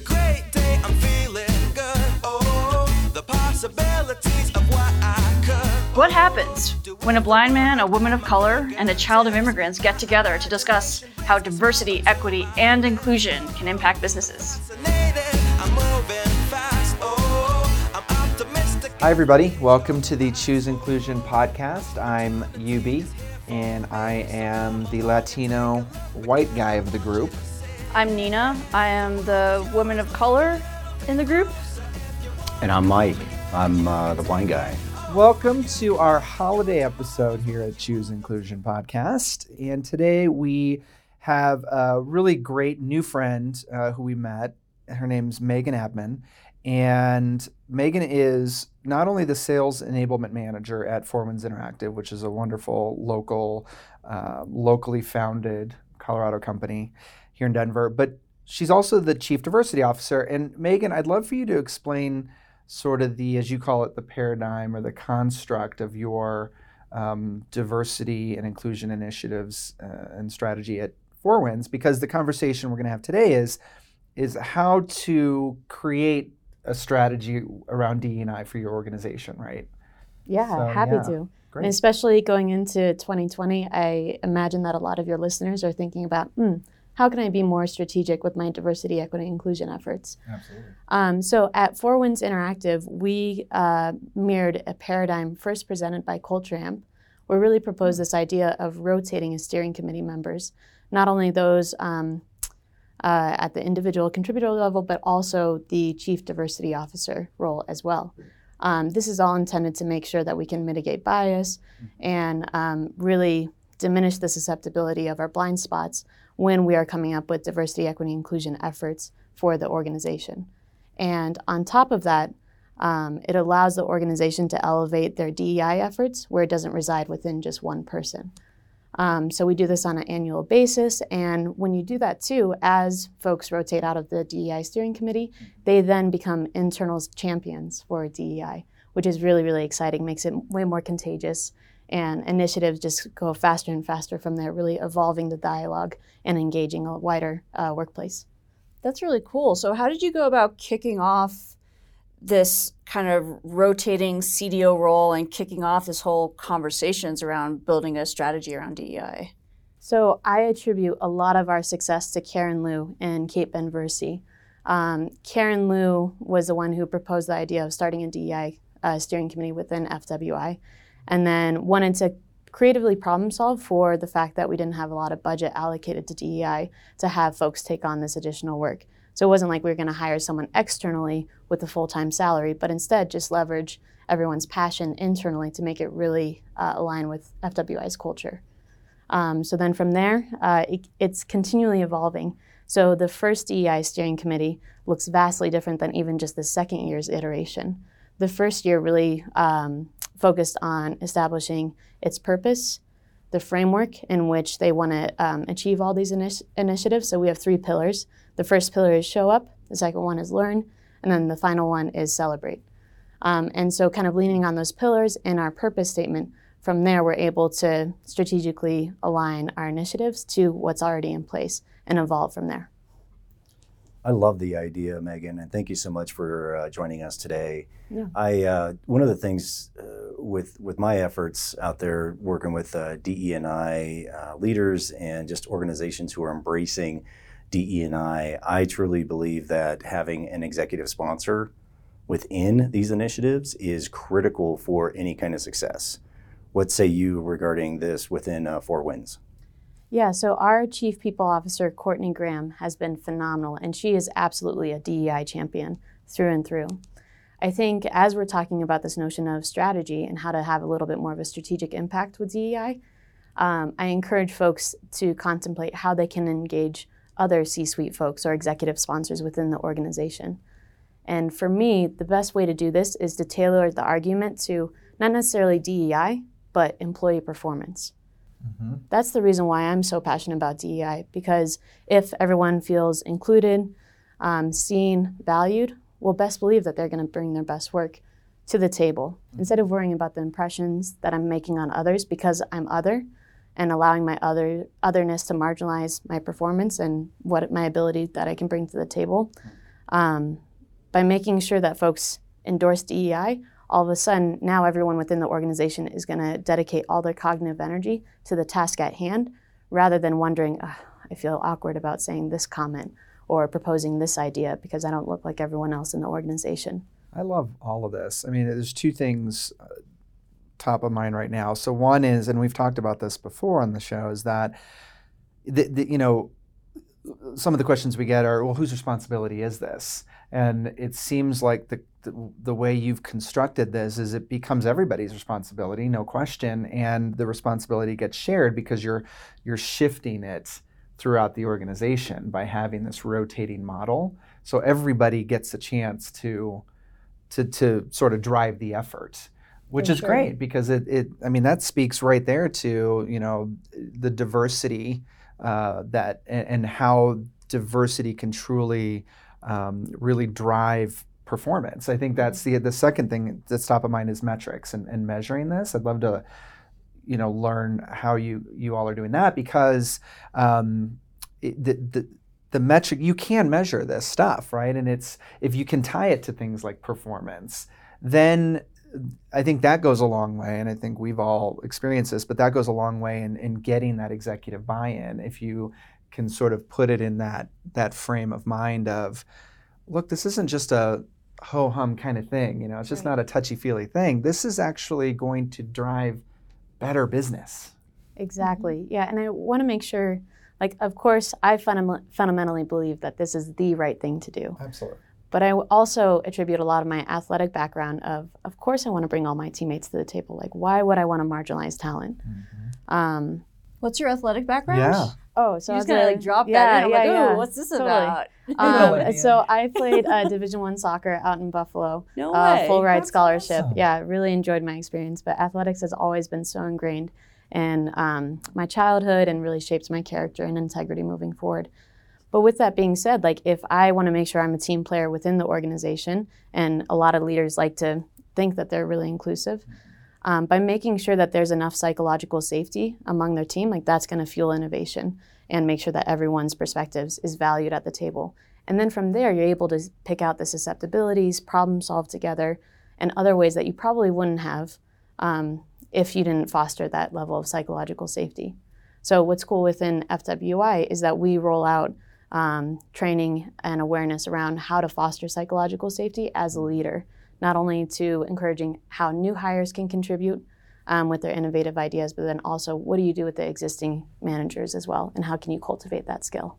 a great day, I'm feeling good. Oh, the possibilities of what I could. What happens when a blind man, a woman of color, and a child of immigrants get together to discuss how diversity, equity, and inclusion can impact businesses? Fascinated, I'm moving fast. Oh, I'm optimistic. Hi, everybody. Welcome to the Choose Inclusion podcast. I'm UB, and I am the Latino white guy of the group. I'm Nina. I am the woman of color in the group. And I'm Mike. I'm uh, the blind guy. Welcome to our holiday episode here at Choose Inclusion podcast. And today we have a really great new friend uh, who we met. Her name's Megan Abman. And Megan is not only the sales enablement manager at Four Winds Interactive, which is a wonderful local, uh, locally founded Colorado company here in Denver, but she's also the chief diversity officer. And Megan, I'd love for you to explain sort of the, as you call it, the paradigm or the construct of your um, diversity and inclusion initiatives uh, and strategy at Four Winds, because the conversation we're going to have today is is how to create a strategy around DE&I for your organization, right? Yeah, So, happy yeah, to. great. And especially going into 2020, I imagine that a lot of your listeners are thinking about, hmm, how can I be more strategic with my diversity, equity, inclusion efforts? Absolutely. Um, so at Four Winds Interactive, we uh, mirrored a paradigm first presented by Culture Amp, where we really proposed this idea of rotating as steering committee members, not only those um, uh, at the individual contributor level, but also the chief diversity officer role as well. Um, this is all intended to make sure that we can mitigate bias and um, really diminish the susceptibility of our blind spots when we are coming up with diversity, equity, inclusion efforts for the organization. And on top of that, um, it allows the organization to elevate their DEI efforts where it doesn't reside within just one person. Um, so we do this on an annual basis, and when you do that too, as folks rotate out of the DEI steering committee, they then become internal champions for DEI, which is really really exciting. Makes it way more contagious, and initiatives just go faster and faster from there, really evolving the dialogue and engaging a wider uh, workplace. That's really cool. So, how did you go about kicking off this kind of rotating CDO role and kicking off this whole conversations around building a strategy around DEI? So I attribute a lot of our success to Karen Liu and Kate Ben Versi. Um, Karen Liu was the one who proposed the idea of starting a DEI uh, steering committee within FWI, and then wanted to creatively problem solve for the fact that we didn't have a lot of budget allocated to DEI to have folks take on this additional work. So it wasn't like we were going to hire someone externally with a full time salary, but instead just leverage everyone's passion internally to make it really uh, align with FWI's culture. Um, so then from there, uh, it, it's continually evolving. So the first DEI steering committee looks vastly different than even just the second year's iteration. The first year really um, focused on establishing its purpose, the framework in which they want to um, achieve all these initi- initiatives. So we have three pillars. The first pillar is show up, the second one is learn, and then the final one is celebrate. Um, and so, kind of leaning on those pillars in our purpose statement, from there, we're able to strategically align our initiatives to what's already in place and evolve from there. I love the idea, Megan, and thank you so much for uh, joining us today. Yeah. I uh, one of the things uh, with with my efforts out there working with uh, DE&I uh, leaders and just organizations who are embracing DE&I, I truly believe that having an executive sponsor within these initiatives is critical for any kind of success. What say you regarding this within uh, Four Winds? Yeah, so our Chief People Officer, Courtney Graham, has been phenomenal, and she is absolutely a DEI champion through and through. I think as we're talking about this notion of strategy and how to have a little bit more of a strategic impact with DEI, um, I encourage folks to contemplate how they can engage other C suite folks or executive sponsors within the organization. And for me, the best way to do this is to tailor the argument to not necessarily DEI, but employee performance. That's the reason why I'm so passionate about DEI because if everyone feels included, um, seen, valued, we'll best believe that they're going to bring their best work to the table instead of worrying about the impressions that I'm making on others because I'm other and allowing my other otherness to marginalize my performance and what my ability that I can bring to the table. Um, by making sure that folks endorse DEI, all of a sudden now everyone within the organization is going to dedicate all their cognitive energy to the task at hand rather than wondering, I feel awkward about saying this comment or proposing this idea because I don't look like everyone else in the organization. I love all of this. I mean, there's two things uh, top of mind right now. So one is, and we've talked about this before on the show, is that the, the, you know some of the questions we get are, well, whose responsibility is this? And it seems like the, the, the way you've constructed this is it becomes everybody's responsibility, no question, and the responsibility gets shared because you're you're shifting it throughout the organization by having this rotating model. So everybody gets a chance to to to sort of drive the effort which For is sure. great because it, it i mean that speaks right there to you know the diversity uh, that and, and, how diversity can truly um, really drive performance. I think that's the the second thing that's top of mind is metrics and, and measuring this. I'd love to you know learn how you you all are doing that because um, it, the, the the metric you can measure this stuff right and it's if you can tie it to things like performance then I think that goes a long way, and I think we've all experienced this, but that goes a long way in, in getting that executive buy-in. If you can sort of put it in that that frame of mind of, look, this isn't just a ho hum kind of thing. You know, it's just right. not a touchy feely thing. This is actually going to drive better business. Exactly. Yeah, and I want to make sure, like, of course, I funda- fundamentally believe that this is the right thing to do. Absolutely. But I also attribute a lot of my athletic background of, of course, I want to bring all my teammates to the table. Like, why would I want to marginalize talent? Mm-hmm. Um, what's your athletic background? Yeah. Oh, so you're just gonna like drop yeah, that. I'm yeah, like, yeah. what's this totally. about? Um, so I played uh, Division One soccer out in Buffalo. No uh, way. full ride That's scholarship. Awesome. Yeah, really enjoyed my experience. But athletics has always been so ingrained in um, my childhood and really shapes my character and integrity moving forward. But with that being said, like if I want to make sure I'm a team player within the organization, and a lot of leaders like to think that they're really inclusive, um, by making sure that there's enough psychological safety among their team, like that's going to fuel innovation and make sure that everyone's perspectives is valued at the table. And then from there, you're able to pick out the susceptibilities, problem solve together, and other ways that you probably wouldn't have um, if you didn't foster that level of psychological safety. So, what's cool within FWI is that we roll out um, training and awareness around how to foster psychological safety as a leader, not only to encouraging how new hires can contribute um, with their innovative ideas, but then also what do you do with the existing managers as well, and how can you cultivate that skill?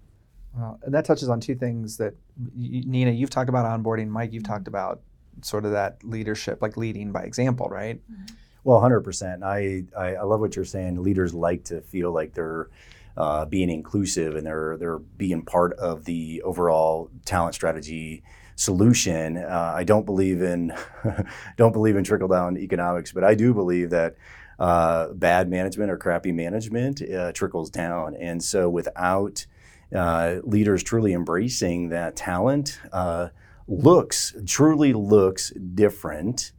Well, and that touches on two things that Nina, you've talked about onboarding. Mike, you've talked about sort of that leadership, like leading by example, right? Well, 100%. I, I, I love what you're saying. Leaders like to feel like they're uh, being inclusive and they're they're being part of the overall talent strategy solution. Uh, I don't believe in don't believe in trickle down economics, but I do believe that uh, bad management or crappy management uh, trickles down, and so without uh, leaders truly embracing that talent, uh, looks truly looks different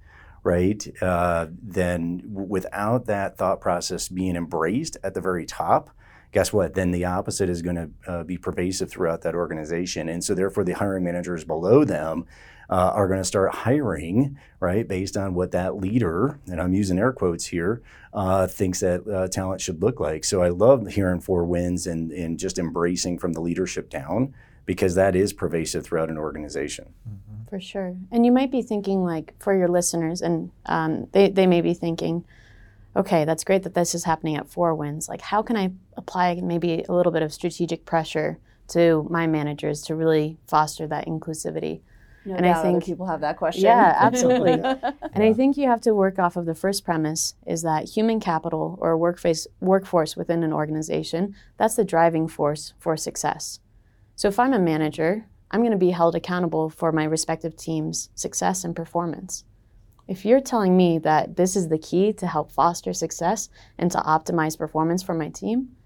right? Uh, then without that thought process being embraced at the very top, guess what? Then the opposite is going to uh, be pervasive throughout that organization. And so, therefore, the hiring managers below them uh, are going to start hiring, right, based on what that leader, and I'm using air quotes here, uh, thinks that uh, talent should look like. So, I love hearing Four Winds and, and just embracing from the leadership down because that is pervasive throughout an organization. Mm-hmm. For sure. And you might be thinking, like, for your listeners, and um, they, they may be thinking, okay, that's great that this is happening at four Winds. Like, how can I apply maybe a little bit of strategic pressure to my managers to really foster that inclusivity? No and I think people have that question. Yeah, absolutely. and yeah. I think you have to work off of the first premise is that human capital or workforce workforce within an organization, that's the driving force for success. So if I'm a manager, I'm going to be held accountable for my respective team's success and performance. If you're telling me that this is the key to help foster success and to optimize performance for my team,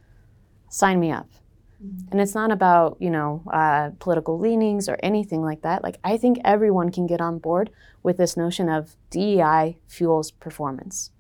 sign me up. Mm-hmm. And it's not about, you know, uh, political leanings or anything like that. Like, I think everyone can get on board with this notion of DEI fuels performance.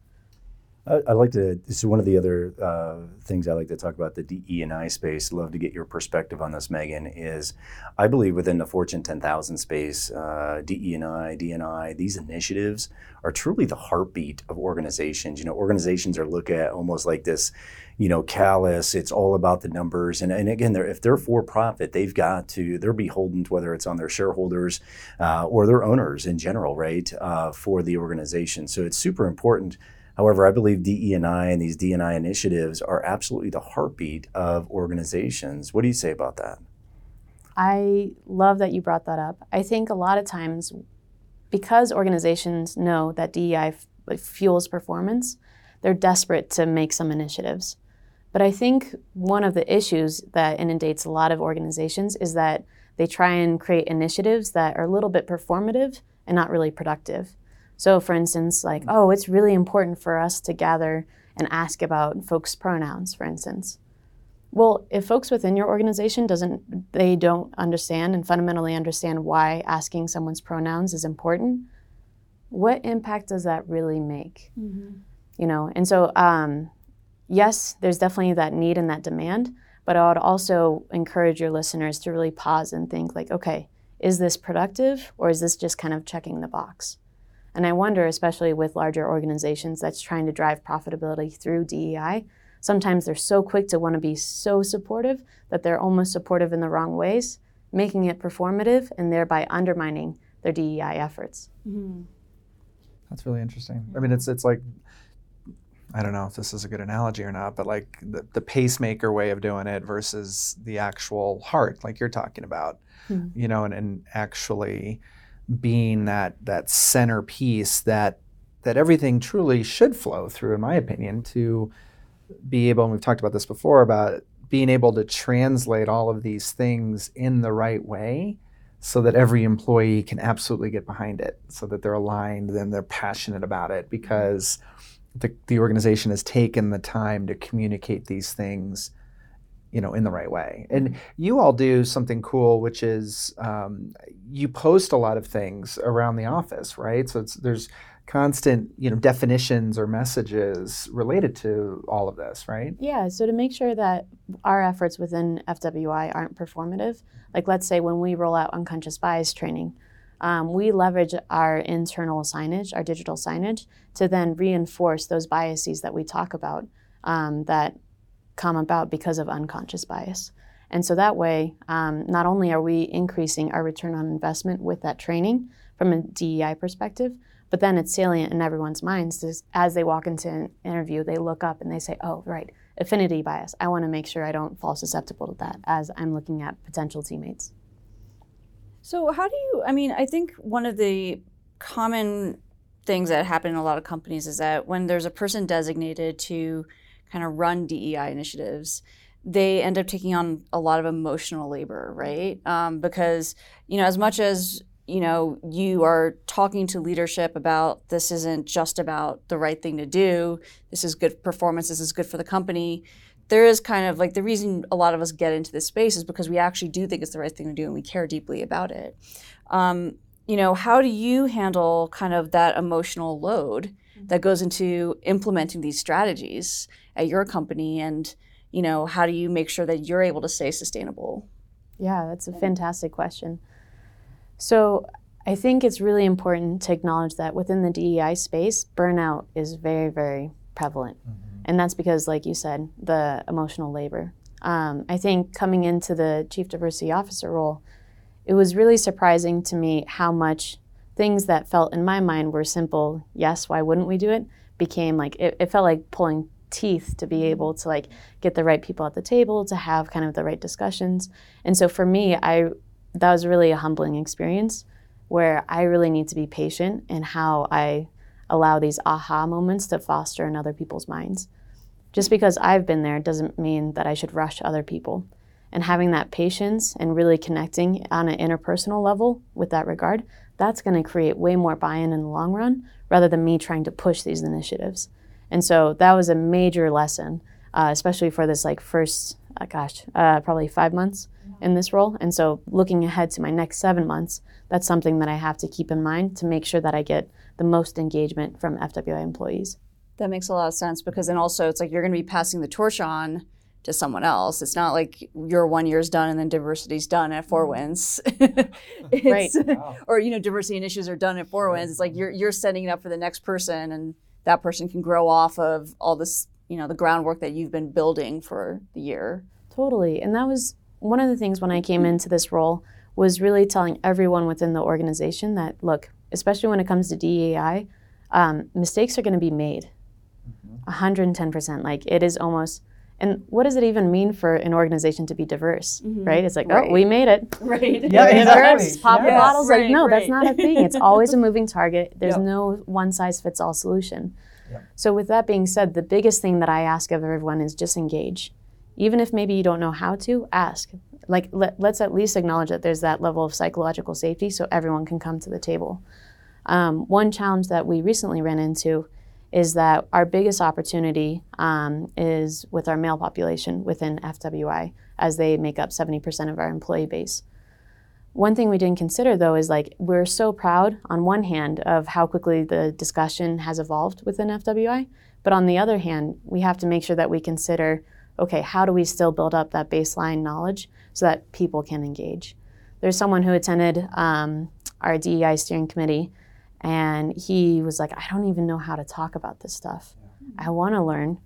I, I like to. This is one of the other uh, things I like to talk about the DE and I space. Love to get your perspective on this, Megan. Is I believe within the Fortune 10,000 space, uh, DE and I, DNI, these initiatives are truly the heartbeat of organizations. You know, organizations are looked at almost like this, you know, callous. It's all about the numbers. And, and again, they're, if they're for profit, they've got to. They're beholden to whether it's on their shareholders uh, or their owners in general, right, uh, for the organization. So it's super important However, I believe DE&I and these D&I initiatives are absolutely the heartbeat of organizations. What do you say about that? I love that you brought that up. I think a lot of times, because organizations know that DEI f- fuels performance, they're desperate to make some initiatives. But I think one of the issues that inundates a lot of organizations is that they try and create initiatives that are a little bit performative and not really productive. So, for instance, like, oh, it's really important for us to gather and ask about folks' pronouns, for instance. Well, if folks within your organization doesn't they don't understand and fundamentally understand why asking someone's pronouns is important, what impact does that really make? Mm-hmm. You know, and so um, yes, there's definitely that need and that demand, but I would also encourage your listeners to really pause and think like, okay, is this productive or is this just kind of checking the box? And I wonder, especially with larger organizations that's trying to drive profitability through DEI, sometimes they're so quick to want to be so supportive that they're almost supportive in the wrong ways, making it performative and thereby undermining their DEI efforts. Mm-hmm. That's really interesting. I mean, it's it's like I don't know if this is a good analogy or not, but like the, the pacemaker way of doing it versus the actual heart, like you're talking about, mm-hmm. you know, and, and actually being that that centerpiece that that everything truly should flow through, in my opinion, to be able. And we've talked about this before about being able to translate all of these things in the right way so that every employee can absolutely get behind it so that they're aligned and they're passionate about it because the, the organization has taken the time to communicate these things you know in the right way. And mm-hmm. you all do something cool which is um, you post a lot of things around the office right? So there's constant you know definitions or messages related to all of this right? Yeah so to make sure that our efforts within fwi aren't performative like let's say when we roll out unconscious bias training um, we leverage our internal signage our digital signage to then reinforce those biases that we talk about um, that come about because of unconscious bias. And so that way, um, not only are we increasing our return on investment with that training from a DEI perspective, but then it's salient in everyone's minds as they walk into an interview, they look up and they say, oh, right, affinity bias. I want to make sure I don't fall susceptible to that as I'm looking at potential teammates. So, how do you, I mean, I think one of the common things that happen in a lot of companies is that when there's a person designated to kind of run DEI initiatives, they end up taking on a lot of emotional labor, right? Um, because you know, as much as you know, you are talking to leadership about this isn't just about the right thing to do. This is good performance. This is good for the company. There is kind of like the reason a lot of us get into this space is because we actually do think it's the right thing to do and we care deeply about it. Um, you know, how do you handle kind of that emotional load that goes into implementing these strategies at your company and you know how do you make sure that you're able to stay sustainable? Yeah that's a fantastic question. So i think it's really important to acknowledge that within the dei space burnout is very very prevalent. Mm-hmm. and that's because like you said the emotional labor. Um, i think coming into the chief diversity officer role it was really surprising to me how much things that felt in my mind were simple yes why wouldn't we do it became like it, it felt like pulling teeth to be able to like get the right people at the table to have kind of the right discussions. And so for me i that was really a humbling experience where i really need to be patient in how i allow these aha moments to foster in other people's minds. Just because i've been there doesn't mean that i should rush other people. And having that patience and really connecting on an interpersonal level with that regard that's going to create way more buy-in in the long run rather than me trying to push these initiatives and so that was a major lesson, uh, especially for this like first, uh, gosh, uh, probably five months in this role. And so looking ahead to my next seven months, that's something that I have to keep in mind to make sure that I get the most engagement from FWI employees. That makes a lot of sense because then also it's like you're going to be passing the torch on to someone else. It's not like your one year's done and then diversity's done at Four mm. Winds. It's- Or you know, diversity and issues are done at Four Winds. It's like mm. you're you're setting it up for the next person, and that person can grow off of all this, you know, the groundwork that you've been building for the year. Totally. And that was one of the things when I came mm-hmm. into this role was really telling everyone within the organization that look, especially when it comes to DEI, um, mistakes are going to be made. Mm-hmm. 110%. Like it is almost and what does it even mean for an organization to be diverse, right? It's like, Right. oh, we made it. Right. Yeah, Diverse, exactly. Pop the Yes. bottles. Like, Right, no, that's not a thing. It's always a moving target. There's Yep. no one size fits all solution. Yep. So, with that being said, the biggest thing that I ask of everyone is just engage. Even if maybe you don't know how to, ask. Like, let, let's at least acknowledge that there's that level of psychological safety so everyone can come to the table. Um, one challenge that we recently ran into is that our biggest opportunity um, is with our male population within FWI, as they make up 70% of our employee base. One thing we didn't consider though is like we're so proud on one hand of how quickly the discussion has evolved within FWI, but on the other hand, we have to make sure that we consider okay, how do we still build up that baseline knowledge so that people can engage? There's someone who attended um, our DEI steering committee, and he was like, I don't even know how to talk about this stuff. I want to learn.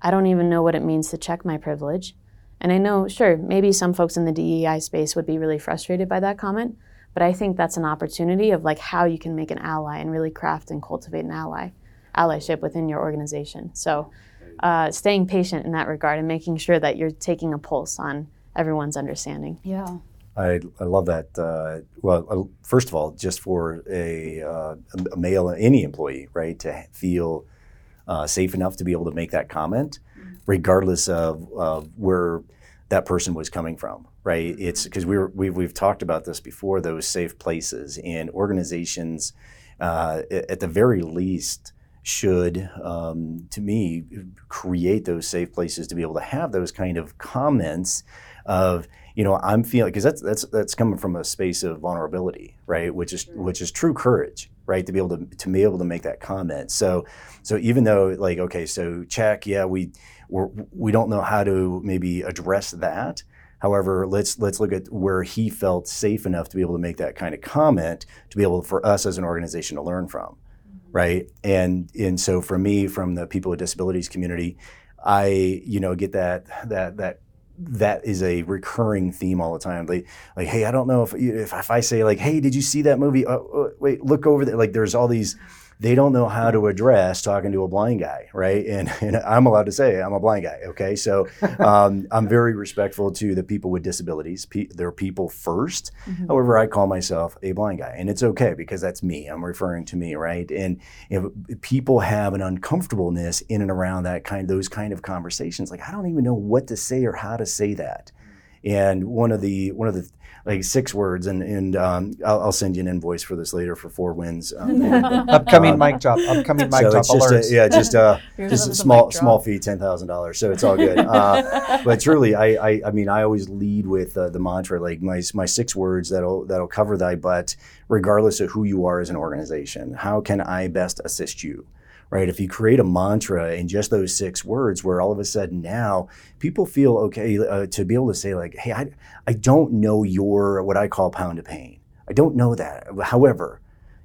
I don't even know what it means to check my privilege. And I know, sure, maybe some folks in the DEI space would be really frustrated by that comment, but I think that's an opportunity of like how you can make an ally and really craft and cultivate an ally, allyship within your organization. So, uh, staying patient in that regard and making sure that you're taking a pulse on everyone's understanding. Yeah. I, I love that. Uh, well, uh, first of all, just for a, uh, a male, any employee, right, to feel uh, safe enough to be able to make that comment, regardless of, of where that person was coming from, right? It's because we were, we've, we've talked about this before, those safe places and organizations, uh, at the very least, should, um, to me, create those safe places to be able to have those kind of comments of, you know, I'm feeling because that's that's that's coming from a space of vulnerability, right? Which is mm. which is true courage, right? To be able to to be able to make that comment. So so even though like okay, so check, yeah, we we're, we don't know how to maybe address that. However, let's let's look at where he felt safe enough to be able to make that kind of comment to be able for us as an organization to learn from mm-hmm. right? And and so for me, from the people with disabilities community, I you know get that that that that is a recurring theme all the time. Like like hey, I don't know if if, if I say like hey, did you see that movie? Oh, oh, wait, look over there. Like there's all these. They don't know how to address talking to a blind guy, right? And, and I'm allowed to say I'm a blind guy, okay? So um, I'm very respectful to the people with disabilities. Pe- they're people 1st However, I call myself a blind guy, and it's okay because that's me. I'm referring to me, right? And if people have an uncomfortableness in and around that kind, those kind of conversations, like I don't even know what to say or how to say that. And one of the one of the like six words, and and um, I'll, I'll send you an invoice for this later for Four Winds. Um, Upcoming mic drop. Upcoming mic so drop it's just alerts. a, yeah, just uh, just a small small fee, ten thousand dollars. So it's all good. Uh, but truly, I, I I mean, I always lead with uh, the mantra like my my six words that'll that'll cover thy butt, regardless of who you are as an organization. How can I best assist you? Right. If you create a mantra in just those six words, where all of a sudden now people feel okay uh, to be able to say like, hey, I I don't know your what I call pound of pain. I don't know that. However,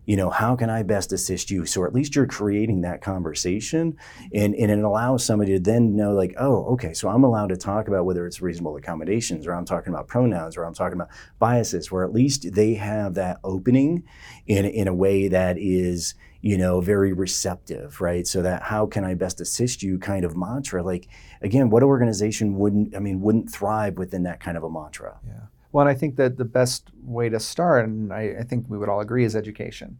you know, how can I best assist you? So at least you're creating that conversation and, and it allows somebody to then know like, oh, okay, so I'm allowed to talk about whether it's reasonable accommodations or I'm talking about pronouns or I'm talking about biases, where at least they have that opening in, in a way that is, you know, very receptive, right? So that how can I best assist you kind of mantra, like again, what organization wouldn't, I mean, wouldn't thrive within that kind of a mantra? Yeah. Well, I think that the best way to start, and I, I think we would all agree, is education.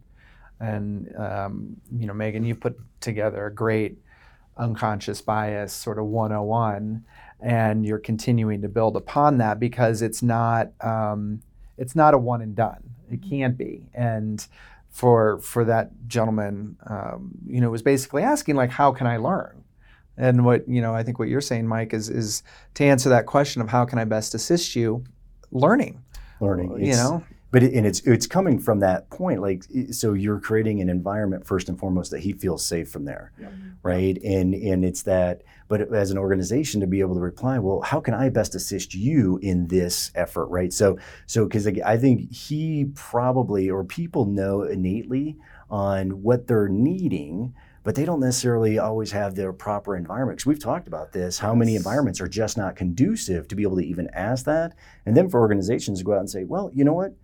And um, you know, Megan, you put together a great unconscious bias sort of 101, and you're continuing to build upon that because it's not um, it's not a one and done. It can't be. And for for that gentleman, um, you know, was basically asking like, how can I learn? And what you know, I think what you're saying, Mike, is is to answer that question of how can I best assist you, learning. Learning. You It's- know, but it, and it's it's coming from that point like so you're creating an environment first and foremost that he feels safe from there right? And and it's that but as an organization to be able to reply well how can i best assist you in this effort? Right? So so because i think he probably or people know innately on what they're needing but they don't necessarily always have their proper environment. 'Cause we've talked about this, how many environments are just not conducive to be able to even ask that. And then for organizations to go out and say, well, you know what?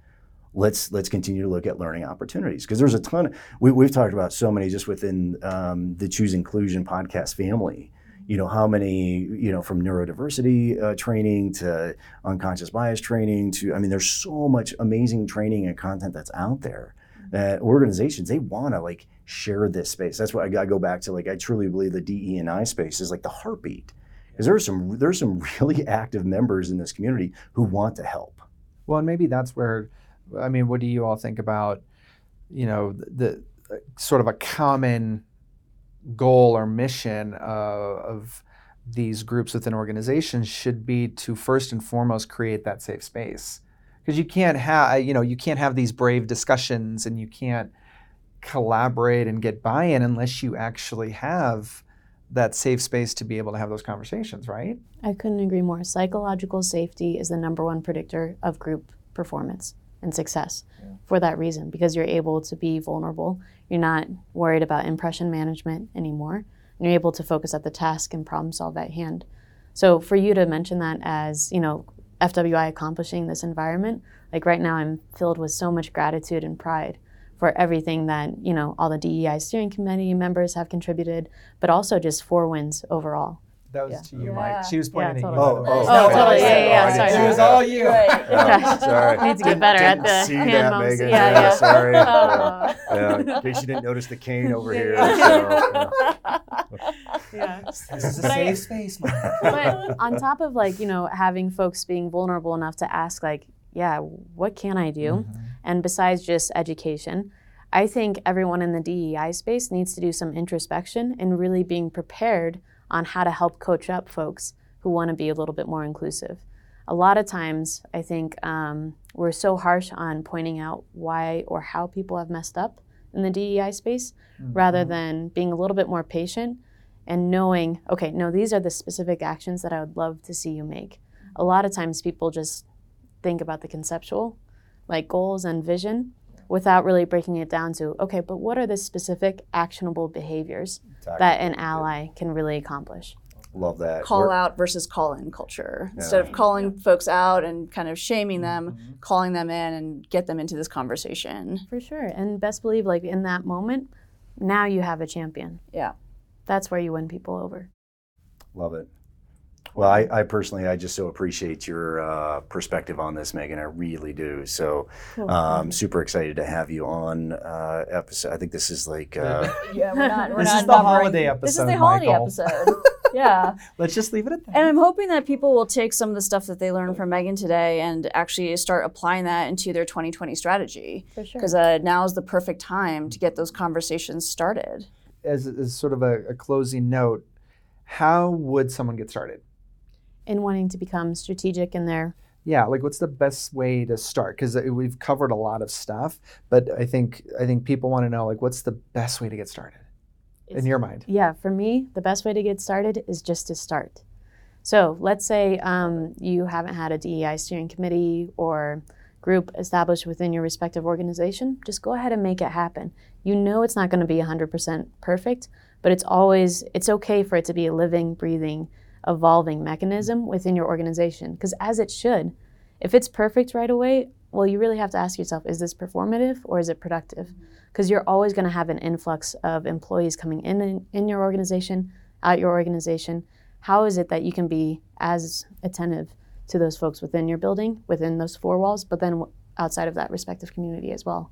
Let's let's continue to look at learning opportunities because there's a ton. Of, we, we've talked about so many just within um, the Choose Inclusion podcast family. You know how many you know from neurodiversity uh, training to unconscious bias training to I mean there's so much amazing training and content that's out there that organizations they want to like share this space. That's why I, go back to like I truly believe the DE and I space is like the heartbeat. Because there's some there's some really active members in this community who want to help. Well, and maybe that's where, I mean, what do you all think about, you know, the, the sort of a common goal or mission uh, of these groups within organizations should be to first and foremost create that safe space because you can't have you know you can't have these brave discussions and you can't collaborate and get buy-in unless you actually have that safe space to be able to have those conversations right I couldn't agree more. Psychological safety is the number one predictor of group performance and success for that reason, because you're able to be vulnerable. You're not worried about impression management anymore. And you're able to focus at the task and problem solve at hand. So for you to mention that as, you know, FWI accomplishing this environment, like right now I'm filled with so much gratitude and pride for everything that, you know, all the DEI steering committee members have contributed, but also just Four Winds overall. that was Yeah. to you Yeah. mike she was Yeah, pointing totally. at you Oh, by oh, Oh, totally. Yeah, yeah, yeah. I Sorry. see it was all you Oh, sorry. Need to get better at Didn't the see hand that, motions. Megan. Yeah, yeah. Sorry. Oh. Yeah, in case you didn't notice the cane over here. So, yeah. this is a But I- safe space mike But on top of like, you know, having folks being vulnerable enough to ask like, yeah, what can I do? Mm-hmm. And besides just education, I think everyone in the DEI space needs to do some introspection and really being prepared on how to help coach up folks who want to be a little bit more inclusive. A lot of times, I think um, we're so harsh on pointing out why or how people have messed up in the DEI space rather than being a little bit more patient and knowing, okay, no, these are the specific actions that I would love to see you make. A lot of times people just think about the conceptual, like goals and vision, without really breaking it down to, okay, but what are the specific actionable behaviors that an ally can really accomplish? Love that. call We're- out versus call in culture. Instead of calling folks out and kind of shaming them, mm-hmm. calling them in and get them into this conversation. For sure. And best believe, like in that moment, now you have a champion. Yeah. That's where you win people over. Love it. Well, I, I personally, I just so appreciate your uh, perspective on this, Megan. I really do. So, um, super excited to have you on uh, episode. I think this is like uh, Yeah, we're not. We're this not is the numbering- holiday episode This is the holiday Michael. episode. yeah. let's just leave it at that And I'm hoping that people will take some of the stuff that they learned from Megan today and actually start applying that into their 2020 strategy. For sure. Because uh, now is the perfect time to get those conversations started. as, as sort of a, a closing note, how would someone get started? In wanting to become strategic in their Yeah, like what's the best way to start? Because we've covered a lot of stuff, but I think I think people want to know like what's the best way to get started in your mind. Yeah, for me, the best way to get started is just to start. So let's say um, you haven't had a DEI steering committee or group established within your respective organization. Just go ahead and make it happen. You know it's not going to be 100% perfect, but it's always it's okay for it to be a living, breathing, evolving mechanism within your organization because as it should. If it's perfect right away, well, you really have to ask yourself, is this performative or is it productive? Because you're always going to have an influx of employees coming in, in in your organization, at your organization. How is it that you can be as attentive to those folks within your building, within those four walls, but then outside of that respective community as well?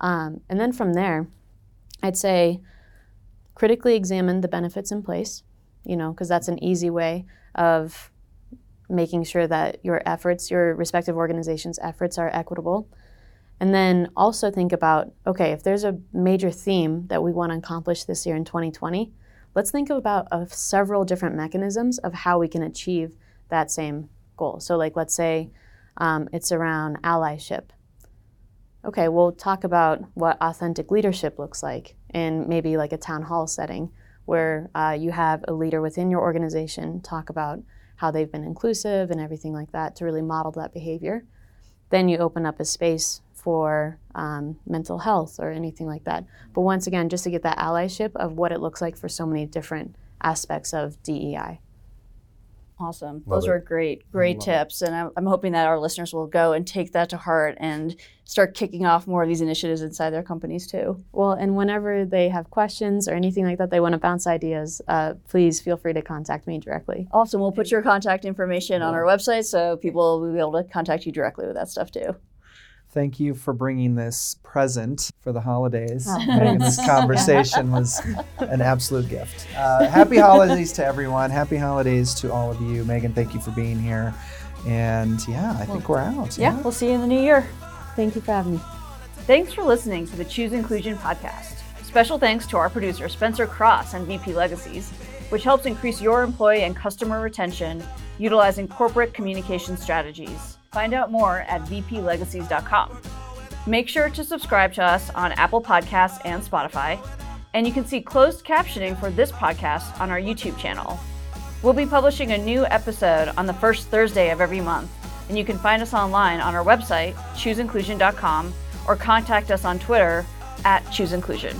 Um, and then from there, I'd say critically examine the benefits in place, you know, because that's an easy way of making sure that your efforts, your respective organization's efforts are equitable. And then also think about okay, if there's a major theme that we want to accomplish this year in 2020, let's think about of several different mechanisms of how we can achieve that same goal. So, like, let's say um, it's around allyship. okay, we'll talk about what authentic leadership looks like in maybe like a town hall setting where uh, you have a leader within your organization talk about how they've been inclusive and everything like that to really model that behavior. Then you open up a space for um, mental health or anything like that. But once again, just to get that allyship of what it looks like for so many different aspects of DEI. Awesome. Love Those it. are great, great love tips. And I'm, I'm hoping that our listeners will go and take that to heart and start kicking off more of these initiatives inside their companies too. Well, and whenever they have questions or anything like that, they want to bounce ideas, uh, please feel free to contact me directly. Awesome. We'll put your contact information on our website so people will be able to contact you directly with that stuff too. Thank you for bringing this present for the holidays. Megan, this conversation was an absolute gift. Uh, happy holidays to everyone. Happy holidays to all of you. Megan, thank you for being here. And yeah, I think we're out. Yeah, we'll see you in the new year. Thank you for having me. Thanks for listening to the Choose Inclusion podcast. Special thanks to our producer, Spencer Cross and VP Legacies, which helps increase your employee and customer retention utilizing corporate communication strategies. Find out more at vplegacies.com. Make sure to subscribe to us on Apple Podcasts and Spotify, and you can see closed captioning for this podcast on our YouTube channel. We'll be publishing a new episode on the first Thursday of every month, and you can find us online on our website, chooseinclusion.com, or contact us on Twitter at chooseinclusion.